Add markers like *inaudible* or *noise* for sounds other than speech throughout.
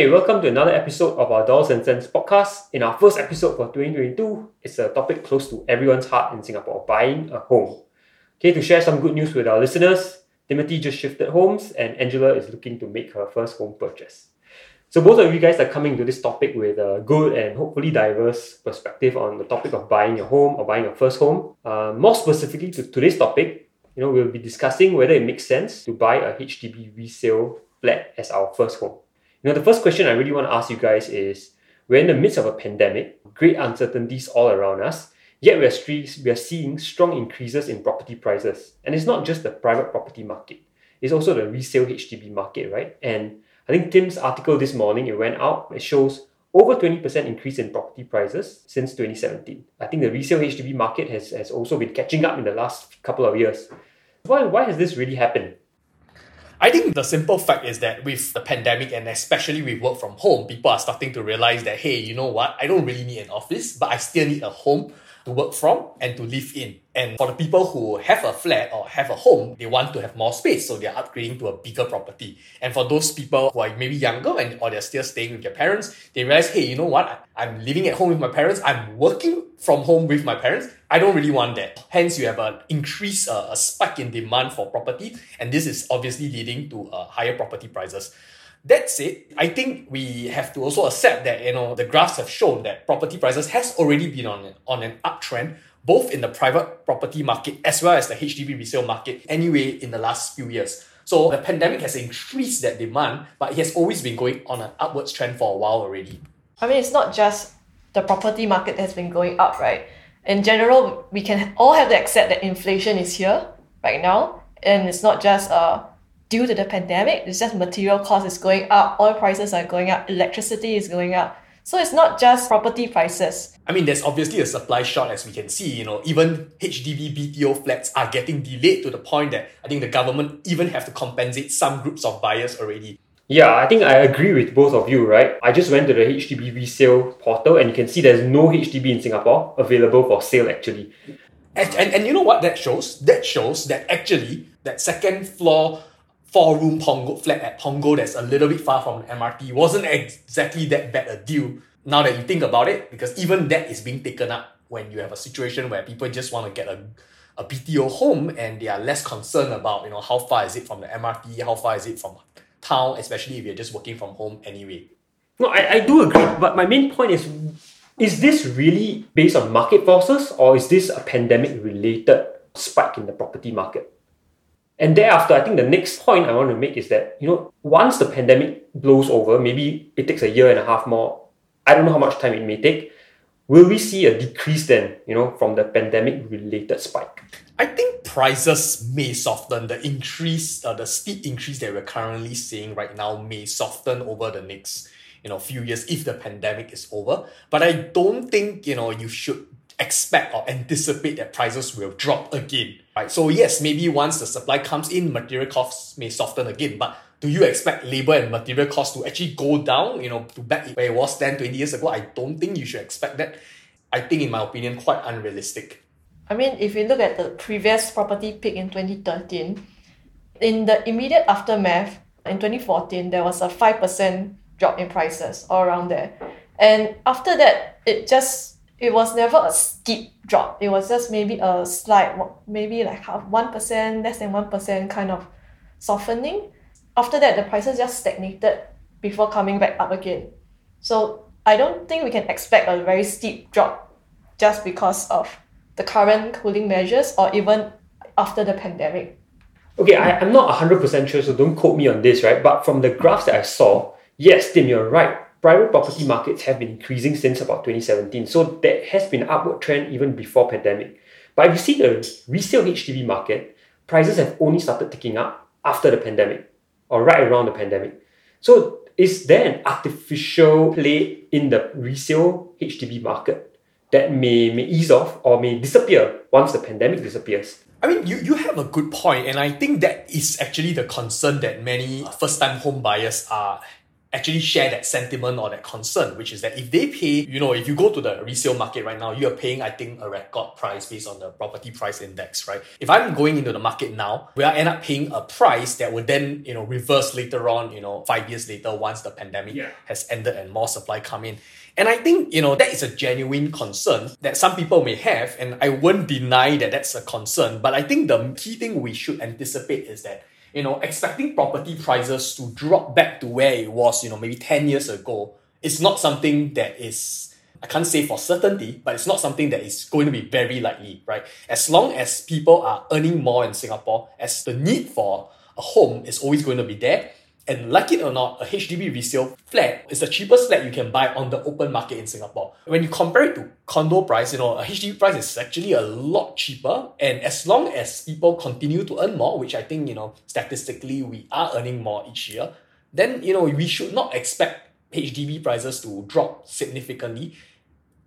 Hey, welcome to another episode of our Dollars and Sense podcast. In our first episode for 2022, it's a topic close to everyone's heart in Singapore buying a home. Okay, to share some good news with our listeners, Timothy just shifted homes and Angela is looking to make her first home purchase. So, both of you guys are coming to this topic with a good and hopefully diverse perspective on the topic of buying your home or buying your first home. Uh, more specifically to today's topic, you know, we'll be discussing whether it makes sense to buy a HDB resale flat as our first home. You know, the first question I really want to ask you guys is we're in the midst of a pandemic, great uncertainties all around us, yet we're, we are seeing strong increases in property prices. And it's not just the private property market, it's also the resale HDB market, right? And I think Tim's article this morning, it went out, it shows over 20% increase in property prices since 2017. I think the resale HDB market has, has also been catching up in the last couple of years. Why, why has this really happened? I think the simple fact is that with the pandemic and especially with work from home, people are starting to realize that, hey, you know what? I don't really need an office, but I still need a home to work from and to live in. And for the people who have a flat or have a home, they want to have more space, so they're upgrading to a bigger property. And for those people who are maybe younger and or they're still staying with their parents, they realize, hey, you know what? I'm living at home with my parents. I'm working from home with my parents. I don't really want that. Hence, you have an increase, uh, a spike in demand for property, and this is obviously leading to uh, higher property prices. That said, I think we have to also accept that you know the graphs have shown that property prices has already been on an, on an uptrend, both in the private property market as well as the HDB resale market. Anyway, in the last few years. So the pandemic has increased that demand, but it has always been going on an upwards trend for a while already. I mean, it's not just the property market has been going up, right? In general, we can all have to accept that inflation is here right now, and it's not just uh due to the pandemic, it's just material cost is going up, oil prices are going up, electricity is going up. So it's not just property prices. I mean, there's obviously a supply short as we can see. You know, even HDB BTO flats are getting delayed to the point that I think the government even have to compensate some groups of buyers already. Yeah, I think I agree with both of you, right? I just went to the HDB resale portal and you can see there's no HDB in Singapore available for sale actually. And, and, and you know what that shows? That shows that actually that second floor four room Punggol flat at Punggol that's a little bit far from the MRT wasn't exactly that bad a deal now that you think about it, because even that is being taken up when you have a situation where people just want to get a, a BTO home and they are less concerned about, you know, how far is it from the MRT, how far is it from town, especially if you're just working from home anyway. No, I, I do agree, but my main point is is this really based on market forces or is this a pandemic related spike in the property market? And thereafter, I think the next point I want to make is that, you know, once the pandemic blows over, maybe it takes a year and a half more, I don't know how much time it may take, will we see a decrease then, you know, from the pandemic related spike? I think prices may soften. The increase, uh, the steep increase that we're currently seeing right now may soften over the next, you know, few years if the pandemic is over. But I don't think, you know, you should expect or anticipate that prices will drop again. Right? So yes, maybe once the supply comes in, material costs may soften again. But do you expect labor and material costs to actually go down, you know, to back where it was 10, 20 years ago? I don't think you should expect that. I think, in my opinion, quite unrealistic. I mean, if we look at the previous property peak in 2013, in the immediate aftermath, in 2014, there was a 5% drop in prices all around there. And after that, it just it was never a steep drop. It was just maybe a slight, maybe like half one percent, less than one percent kind of softening. After that, the prices just stagnated before coming back up again. So I don't think we can expect a very steep drop just because of the current cooling measures or even after the pandemic. Okay, I, I'm not 100% sure, so don't quote me on this, right? But from the graphs that I saw, yes, Tim, you're right private property markets have been increasing since about 2017. So there has been an upward trend even before pandemic. But if you see the resale HDB market, prices have only started ticking up after the pandemic or right around the pandemic. So is there an artificial play in the resale HDB market that may, may ease off or may disappear once the pandemic disappears? I mean, you, you have a good point, and I think that is actually the concern that many first time home buyers are actually share that sentiment or that concern, which is that if they pay, you know, if you go to the resale market right now, you're paying, I think, a record price based on the property price index, right? If I'm going into the market now, we are end up paying a price that would then, you know, reverse later on, you know, five years later once the pandemic Yeah. has ended and more supply come in. And I think, you know, that is a genuine concern that some people may have, and I won't deny that that's a concern. But I think the key thing we should anticipate is that, you know, expecting property prices to drop back to where it was, you know, maybe 10 years ago it's not something that is, I can't say for certainty, but it's not something that is going to be very likely, right? As long as people are earning more in Singapore, as the need for a home is always going to be there, and like it or not, a HDB resale flat is the cheapest flat you can buy on the open market in Singapore. When you compare it to condo price, you know, a HDB price is actually a lot cheaper. And as long as people continue to earn more, which I think, you know, statistically we are earning more each year, then, you know, we should not expect HDB prices to drop significantly.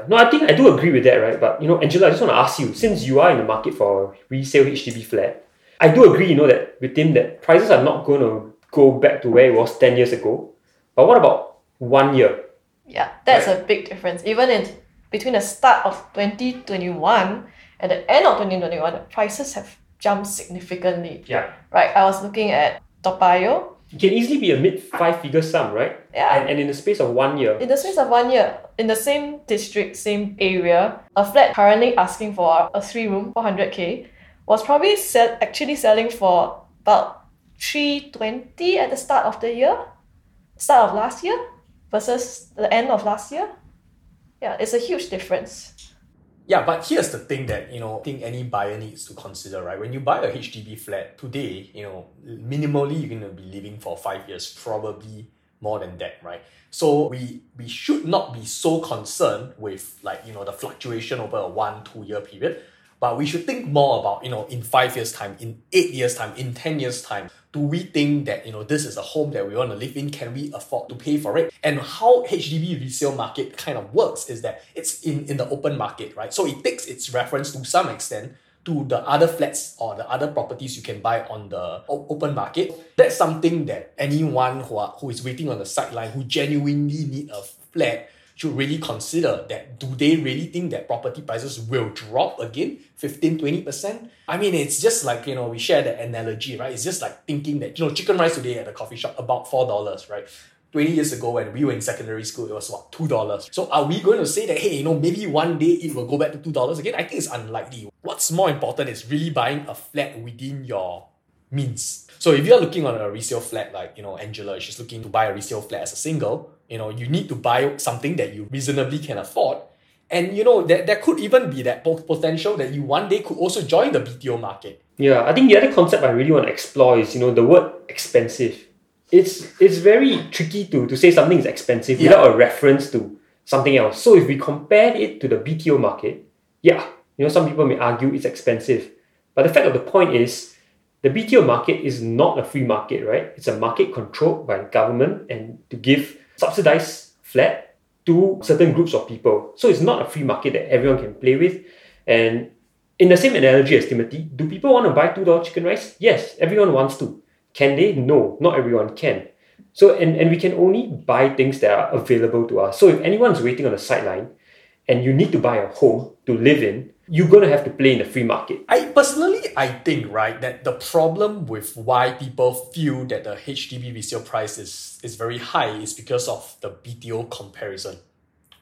No, I think I do agree with that, right? But you know, Angela, I just want to ask you, since you are in the market for resale HDB flat, I do agree, you know, that with him that prices are not going to go back to where it was 10 years ago. But what about one year? Yeah, that's a big difference. Even in between the start of 2021 and the end of 2021, the prices have jumped significantly. Yeah. Right, I was looking at Toa Payoh. It can easily be a mid five figure sum, right? Yeah. And, and in the space of one year. In the space of one year, in the same district, same area, a flat currently asking for a three room, 400k, was probably sell- actually selling for about 320 at the start of the year, start of last year versus the end of last year. Yeah, it's a huge difference. Yeah, but here's the thing that, you know, I think any buyer needs to consider, right? When you buy a HDB flat today, you know, minimally you're gonna be living for five years, probably more than that, right? So we we should not be so concerned with like, you know, the fluctuation over a one, two year period. But we should think more about, you know, in five years' time, in eight years' time, in 10 years' time, do we think that, you know, this is a home that we want to live in? Can we afford to pay for it? And how HDB resale market kind of works is that it's in, in the open market, right? So it takes its reference to some extent to the other flats or the other properties you can buy on the open market. That's something that anyone who are who is waiting on the sideline who genuinely need a flat should really consider that do they really think that property prices will drop again 15 20% i mean it's just like you know we share the analogy right? It's just like thinking that you know chicken rice today at the coffee shop about four dollars right? 20 years ago when we were in secondary school it was what two dollars. So are we going to say that hey you know maybe one day it will go back to two dollars again? I think it's unlikely. What's more important is really buying a flat within your means. So if you're looking on a resale flat, like you know Angela, she's looking to buy a resale flat as a single. You know, you need to buy something that you reasonably can afford, and you know that there could even be that potential that you one day could also join the BTO market. Yeah, I think the other concept I really want to explore is, you know, the word expensive. It's it's very tricky to, to say something is expensive Yeah. without a reference to something else. So if we compare it to the BTO market, yeah, you know, some people may argue it's expensive. But the fact of the point is the BTO market is not a free market, right? It's a market controlled by the government and to give subsidized flat to certain groups of people. So it's not a free market that everyone can play with. And in the same analogy as Timothy, do people want to buy $2 chicken rice? Yes, everyone wants to. Can they? No, not everyone can. So, and, and we can only buy things that are available to us. So, if anyone's waiting on the sideline and you need to buy a home to live in, you're going to have to play in the free market. I personally, I think right that the problem with why people feel that the HDB resale price is is very high is because of the BTO comparison,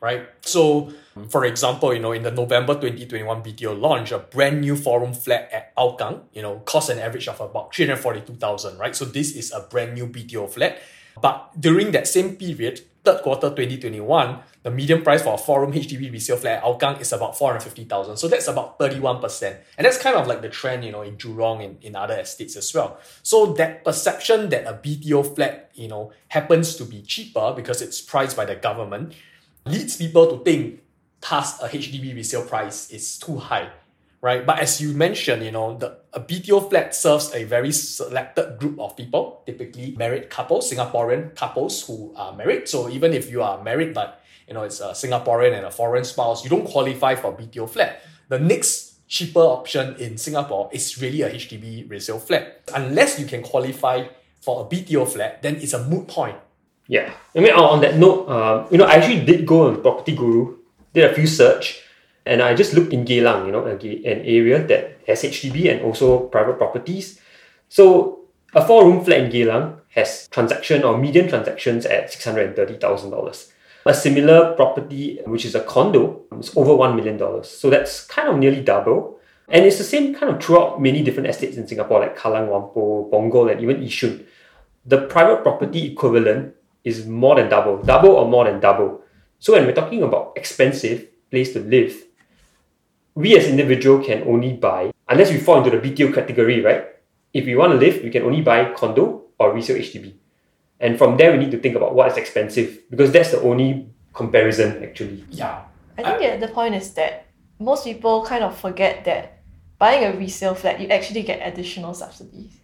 right? So, for example, you know, in the November twenty twenty one BTO launch, a brand new four room flat at Hougang, you know, cost an average of about three hundred forty two thousand, right? So this is a brand new BTO flat, but during that same period, third quarter 2021, the median price for a four room HDB resale flat at is about 450,000. So that's about 31%. And that's kind of like the trend, you know, in Jurong and in other estates as well. So that perception that a BTO flat, you know, happens to be cheaper because it's priced by the government leads people to think thus a HDB resale price is too high. Right, but as you mentioned, you know, the a BTO flat serves a very selected group of people, typically married couples, Singaporean couples who are married. So even if you are married, but you know, it's a Singaporean and a foreign spouse, you don't qualify for BTO flat. The next cheaper option in Singapore is really a HDB resale flat. Unless you can qualify for a BTO flat, then it's a moot point. Yeah. I mean, on, that note, um, you know, I actually did go on Property Guru, did a few search, and I just looked in Geylang, you know, an area that has HDB and also private properties. So a four-room flat in Geylang has transaction or median transactions at $630,000. A similar property, which is a condo, is over one million dollars. So that's kind of nearly double. And it's the same kind of throughout many different estates in Singapore, like Kallang Whampoa, Punggol, and even Yishun. The private property equivalent is more than double, double or more than double. So when we're talking about expensive place to live, we as individual can only buy unless we fall into the BTO category, right? If we want to live, we can only buy condo or resale HDB. And from there, we need to think about what is expensive because that's the only comparison actually. Yeah. I think yeah, the point is that most people kind of forget that buying a resale flat, you actually get additional subsidies.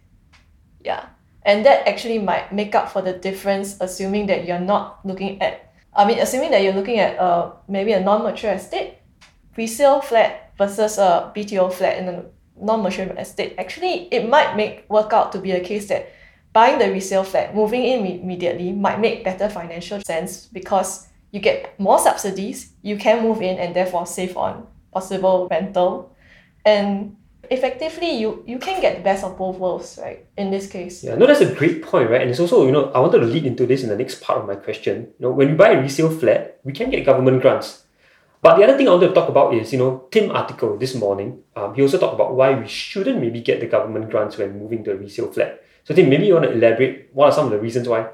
Yeah. And that actually might make up for the difference, assuming that you're not looking at, I mean, assuming that you're looking at uh, maybe a non mature estate, resale flat versus a BTO flat in a non mature estate. Actually, it might make work out to be a case that buying the resale flat, moving in immediately, might make better financial sense because you get more subsidies, you can move in and therefore save on possible rental. And effectively you you can get the best of both worlds, right? In this case. Yeah, no, that's a great point, right? And it's also, you know, I wanted to lead into this in the next part of my question. You know, when we buy a resale flat, we can get government grants. But the other thing I wanted to talk about is, you know, Tim article this morning. Um, he also talked about why we shouldn't maybe get the government grants when moving to a resale flat. So Tim, maybe you want to elaborate what are some of the reasons why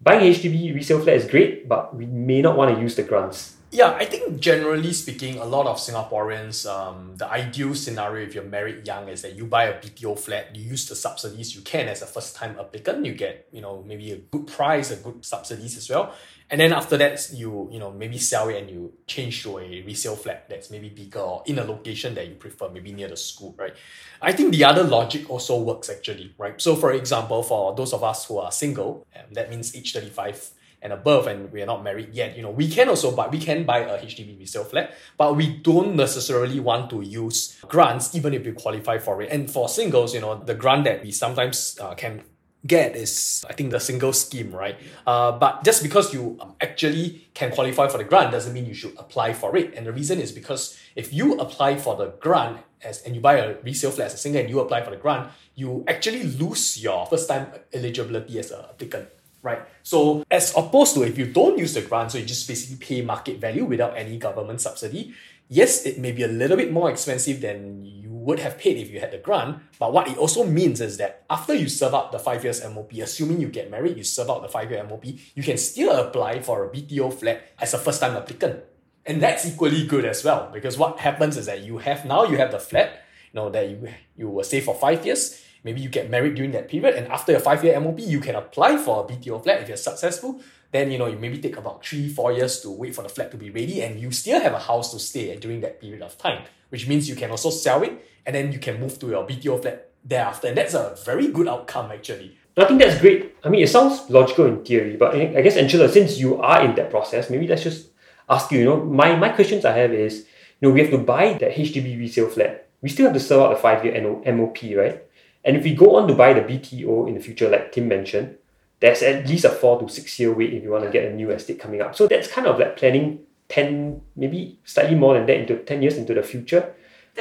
buying HDB resale flat is great, but we may not want to use the grants. Yeah, I think generally speaking, a lot of Singaporeans, um, the ideal scenario if you're married young is that you buy a BTO flat, you use the subsidies you can as a first time applicant, you get, you know, maybe a good price, a good subsidies as well. And then after that, you, you know, maybe sell it and you change to a resale flat that's maybe bigger or in a location that you prefer, maybe near the school, right? I think the other logic also works actually, right? So for example, for those of us who are single, um, that means age 35 and above and we are not married yet, you know, we can also buy, we can buy a HDB resale flat, but we don't necessarily want to use grants even if we qualify for it. And for singles, you know, the grant that we sometimes uh, can get is I think the single scheme, right? Uh, but just because you um, actually can qualify for the grant doesn't mean you should apply for it. And the reason is because if you apply for the grant as and you buy a resale flat as a single and you apply for the grant, you actually lose your first time eligibility as a applicant right? So as opposed to if you don't use the grant, so you just basically pay market value without any government subsidy, yes, it may be a little bit more expensive than you would have paid if you had the grant. But what it also means is that after you serve out the five years MOP, assuming you get married, you serve out the five year MOP, you can still apply for a BTO flat as a first time applicant. And that's equally good as well, because what happens is that you have now you have the flat, you know, that you you will stay for five years Maybe you get married during that period, and after your five year MOP, you can apply for a BTO flat if you're successful. Then you know you maybe take about three, four years to wait for the flat to be ready, and you still have a house to stay at during that period of time, which means you can also sell it, and then you can move to your BTO flat thereafter, and that's a very good outcome actually. I think that's great. I mean, it sounds logical in theory, but I guess Angela, since you are in that process, maybe let's just ask you. You know, my my questions I have is, you know, we have to buy that HDB resale flat. We still have to serve out the five year MOP, right? And if we go on to buy the BTO in the future, like Tim mentioned, there's at least a four to six year wait if you want to get a new estate coming up. So that's kind of like planning 10, maybe slightly more than that, into 10 years into the future.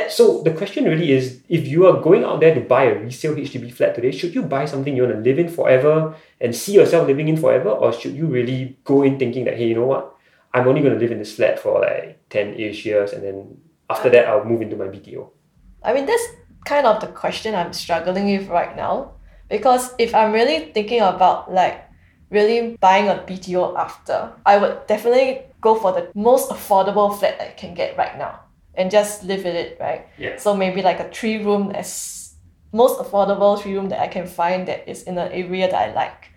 So the question really is if you are going out there to buy a resale HDB flat today, should you buy something you want to live in forever and see yourself living in forever? Or should you really go in thinking that, hey, you know what? I'm only going to live in this flat for like 10 ish years and then after uh, that I'll move into my BTO. I mean, that's kind of the question I'm struggling with right now. Because if I'm really thinking about like really buying a BTO after, I would definitely go for the most affordable flat I can get right now and just live in it, right? Yeah. So maybe like a three room as most affordable three room that I can find that is in an area that I like.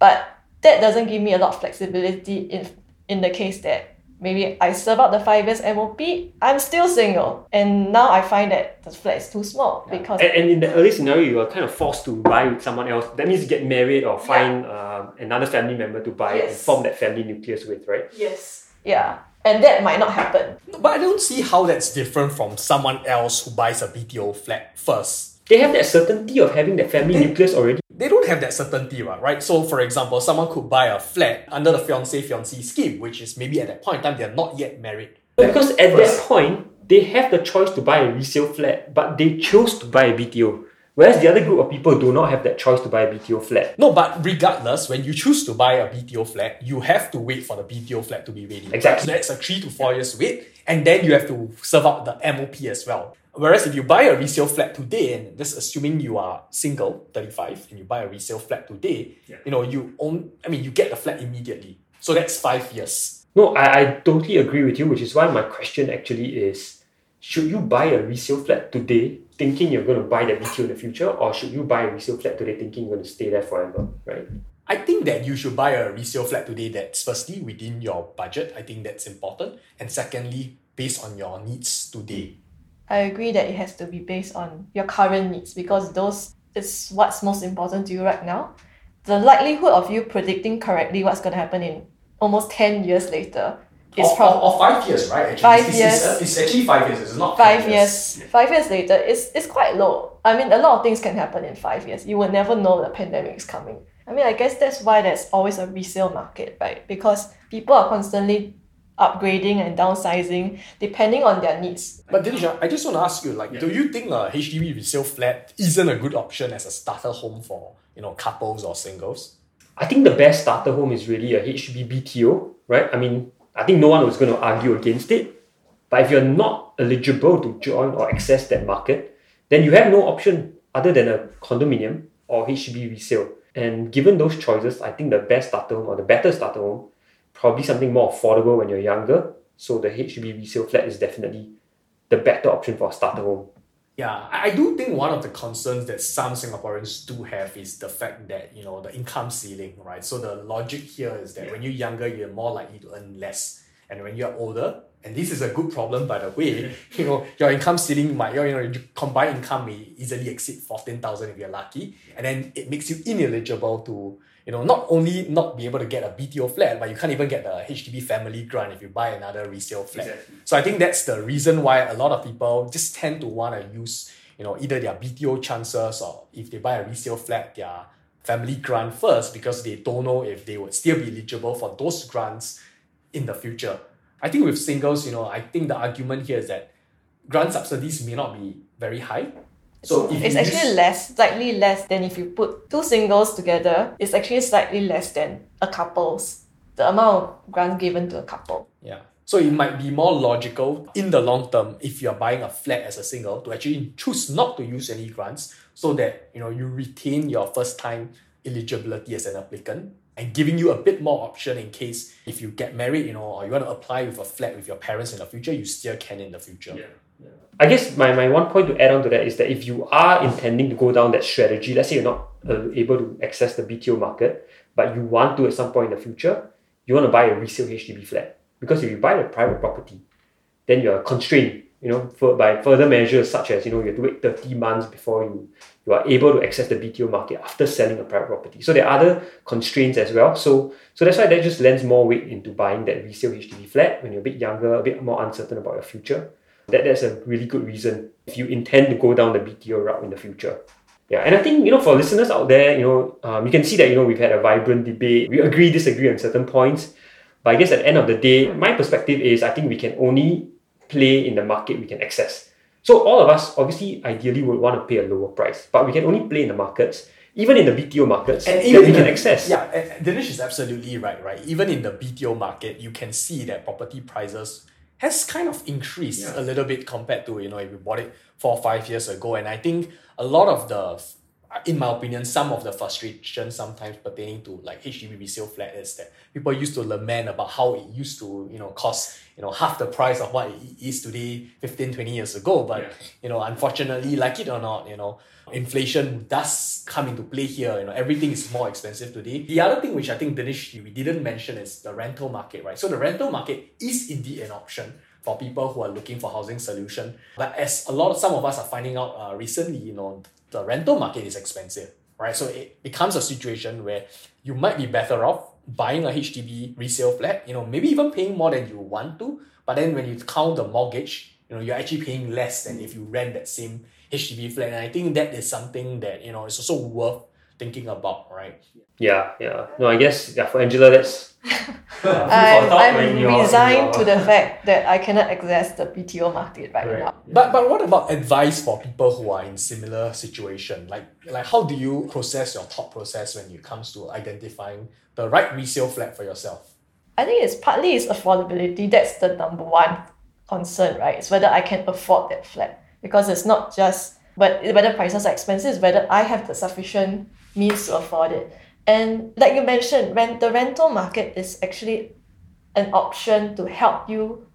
But that doesn't give me a lot of flexibility in in the case that maybe I serve out the five years MOP, I'm still single. And now I find that the flat is too small because. And, and in the early scenario, you are kind of forced to buy with someone else. That means you get married or find yeah. um, another family member to buy yes. and form that family nucleus with, right? Yes. Yeah. And that might not happen. But I don't see how that's different from someone else who buys a BTO flat first they have that certainty of having that family They- nucleus already. They don't have that certainty, right? So, for example, someone could buy a flat under the fiancé fiancée scheme, which is maybe at that point in time they're not yet married. Because at that point, they have the choice to buy a resale flat, but they chose to buy a BTO. Whereas the other group of people do not have that choice to buy a BTO flat. No, but regardless, when you choose to buy a BTO flat, you have to wait for the BTO flat to be ready. Exactly. So that's a three to four years wait, and then you have to serve out the MOP as well. Whereas if you buy a resale flat today, and just assuming you are single, 35, and you buy a resale flat today, you know, you own, I mean, you get the flat immediately. So that's five years. No, I, I totally agree with you, which is why my question actually is should you buy a resale flat today thinking you're going to buy that BTO in the future, or should you buy a resale flat today thinking you're going to stay there forever, right? I think that you should buy a resale flat today that's firstly within your budget. I think that's important. And secondly, based on your needs today. I agree that it has to be based on your current needs because those is what's most important to you right now. The likelihood of you predicting correctly what's going to happen in almost 10 years later is or, from or, or five years, right? Actually, Five it's, years. It's, it's actually five years. It's not five 10 years. Five years later, it's, it's quite low. I mean, a lot of things can happen in five years. You will never know the pandemic is coming. I mean, I guess that's why there's always a resale market, right? Because people are constantly upgrading and downsizing depending on their needs. But Dinesh, I just want to ask you, like, do you think a HDB resale flat isn't a good option as a starter home for you know couples or singles? I think the best starter home is really a HDB BTO, right? I mean, I think no one was going to argue against it. But if you're not eligible to join or access that market, then you have no option other than a condominium or HDB resale. And given those choices, I think the best starter home or the better starter home, probably something more affordable when you're younger. So the HDB resale flat is definitely the better option for a starter home. Yeah, I I do think one of the concerns that some Singaporeans do have is the fact that you know the income ceiling, right? So the logic here is that when you're younger, you're more likely to earn less, and when you're older, and this is a good problem by the way, *laughs* you know your income ceiling might your you know your combined income may easily exceed fourteen thousand if you're lucky, and then it makes you ineligible to you know not only not be able to get a BTO flat, but you can't even get the HDB family grant if you buy another resale flat. Exactly. So I think that's the reason why a lot of people just tend to want to use, you know, either their BTO chances or if they buy a resale flat, their family grant first because they don't know if they would still be eligible for those grants in the future. I think with singles, you know, I think the argument here is that grant subsidies may not be very high. So if It's actually use- less, slightly less than if you put two singles together. It's actually slightly less than a couple's. The amount of grant given to a couple. Yeah. So it might be more logical in the long term if you're buying a flat as a single to actually choose not to use any grants so that you know you retain your first time eligibility as an applicant and giving you a bit more option in case if you get married, you know, or you want to apply with a flat with your parents in the future, you still can in the future. Yeah. I guess my, my one point to add on to that is that if you are intending to go down that strategy, let's say you're not uh, able to access the BTO market, but you want to at some point in the future, you want to buy a resale HDB flat. Because if you buy a private property, then you're constrained, you know, for, by further measures such as, you know, you have to wait 30 months before you, you are able to access the BTO market after selling a private property. So there are other constraints as well. So so that's why that just lends more weight into buying that resale HDB flat when you're a bit younger, a bit more uncertain about your future. That that's a really good reason if you intend to go down the BTO route in the future. Yeah, and I think you know for listeners out there, you know, um, you can see that you know we've had a vibrant debate. We agree, disagree on certain points, but I guess at the end of the day, my perspective is I think we can only play in the market we can access. So all of us obviously ideally would want to pay a lower price, but we can only play in the markets, even in the BTO markets And that even we can the- access. Yeah, and Dinesh is absolutely right, right? Even in the BTO market, you can see that property prices has kind of increased Yeah. a little bit compared to, you know, if you bought it four or five years ago. And I think a lot of the, in my opinion, some of the frustration sometimes pertaining to like HDB resale flat is that people used to lament about how it used to, you know, cost, you know, half the price of what it is today 15, 20 years ago. But, Yeah. you know, unfortunately, like it or not, you know, inflation does come into play here. You know, everything is more expensive today. The other thing which I think Dinesh we didn't mention is the rental market, right? So the rental market is indeed an option for people who are looking for housing solution. But as a lot of some of us are finding out uh, recently, you know, the rental market is expensive, right? So it becomes a situation where you might be better off buying a HDB resale flat, you know, maybe even paying more than you want to. But then when you count the mortgage, you know, you're actually paying less than if you rent that same HDB flat. And I think that is something that, you know, is also worth thinking about, right? Yeah, yeah. No, I guess yeah, for Angela that's *laughs* *laughs* uh, I'm, I'm resigned to the fact that I cannot access the BTO market right, Right. now. But but what about advice for people who are in similar situation? Like like how do you process your thought process when it comes to identifying the right resale flat for yourself? I think it's partly it's affordability. That's the number one concern, right? It's whether I can afford that flat. Because it's not just but whether prices are expensive, it's whether I have the sufficient means to afford it. And like you mentioned, rent the rental market is actually an option to help you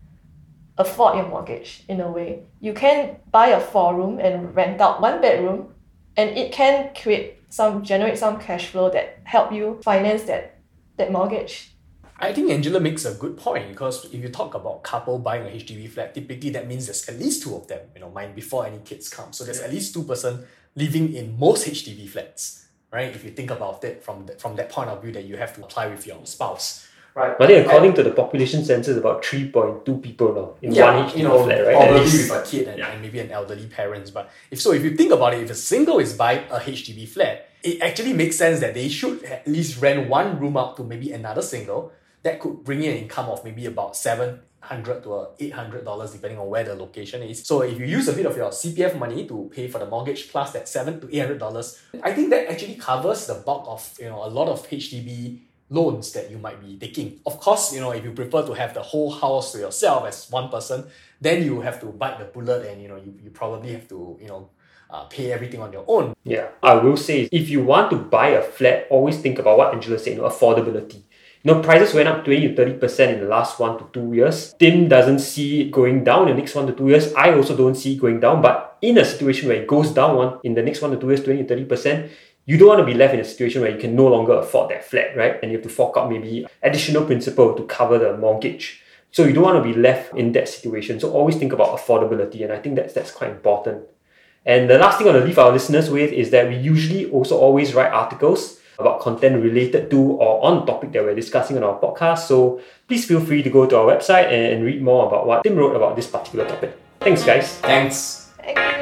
afford your mortgage in a way. You can buy a four room and rent out one bedroom and it can create some generate some cash flow that help you finance that that mortgage. I think Angela makes a good point because if you talk about couple buying a HDB flat, typically that means there's at least two of them, you know, mine before any kids come. So there's at least two person living in most HDB flats, right? If you think about it from the, from that point of view that you have to apply with your spouse. Right. I think according to the population census, about three point two people now in one HDB you know, flat, right? At Probably with a kid and, and maybe an elderly parents. But if so, if you think about it, if a single is buying a HDB flat, it actually makes sense that they should at least rent one room out to maybe another single that could bring in an income of maybe about seven hundred to eight hundred dollars depending on where the location is. So if you use a bit of your CPF money to pay for the mortgage plus that seven to eight hundred dollars, I think that actually covers the bulk of you know a lot of HDB loans that you might be taking. Of course, you know, if you prefer to have the whole house to yourself as one person, then you have to bite the bullet and you know you, you probably have to, you know, uh, pay everything on your own. Yeah, I will say if you want to buy a flat, always think about what Angela said, you know, affordability. Know, prices went up 20 to 30% in the last one to two years. Tim doesn't see it going down in the next one to two years. I also don't see it going down. But in a situation where it goes down one in the next one to two years, 20 to 30%, you don't want to be left in a situation where you can no longer afford that flat, right? And you have to fork out maybe additional principal to cover the mortgage. So you don't want to be left in that situation. So always think about affordability, and I think that's that's quite important. And the last thing I want to leave our listeners with is that we usually also always write articles about content related to or on the topic that we're discussing on our podcast. So please feel free to go to our website and, and read more about what Tim wrote about this particular topic. Thanks, guys. Thanks. Thank